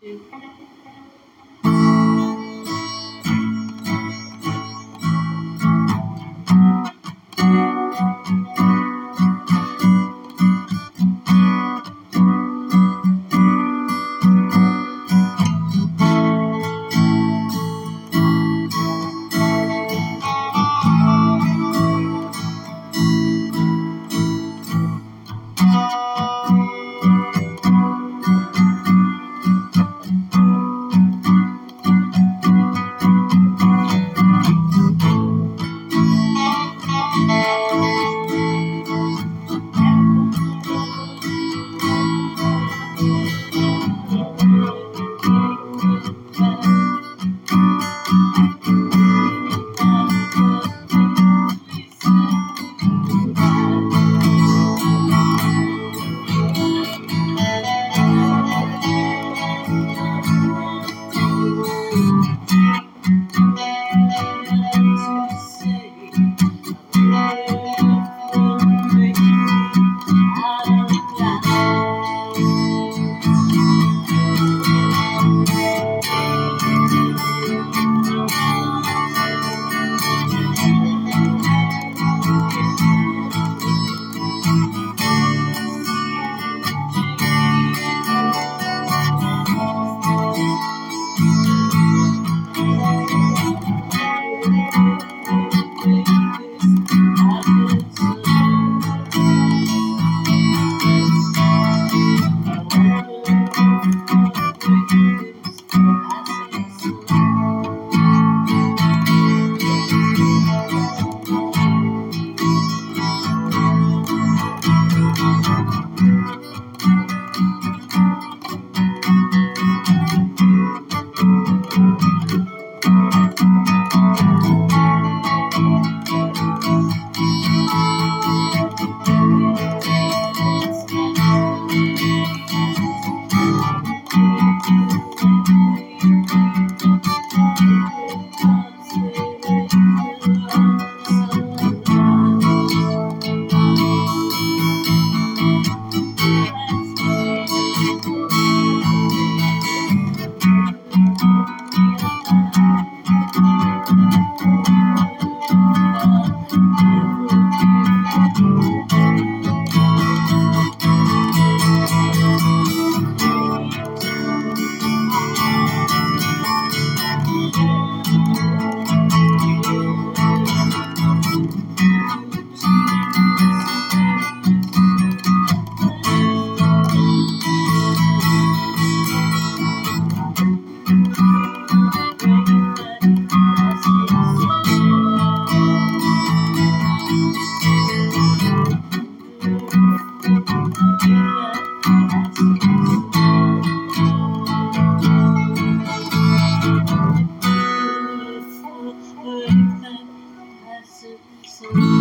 Two. Música you.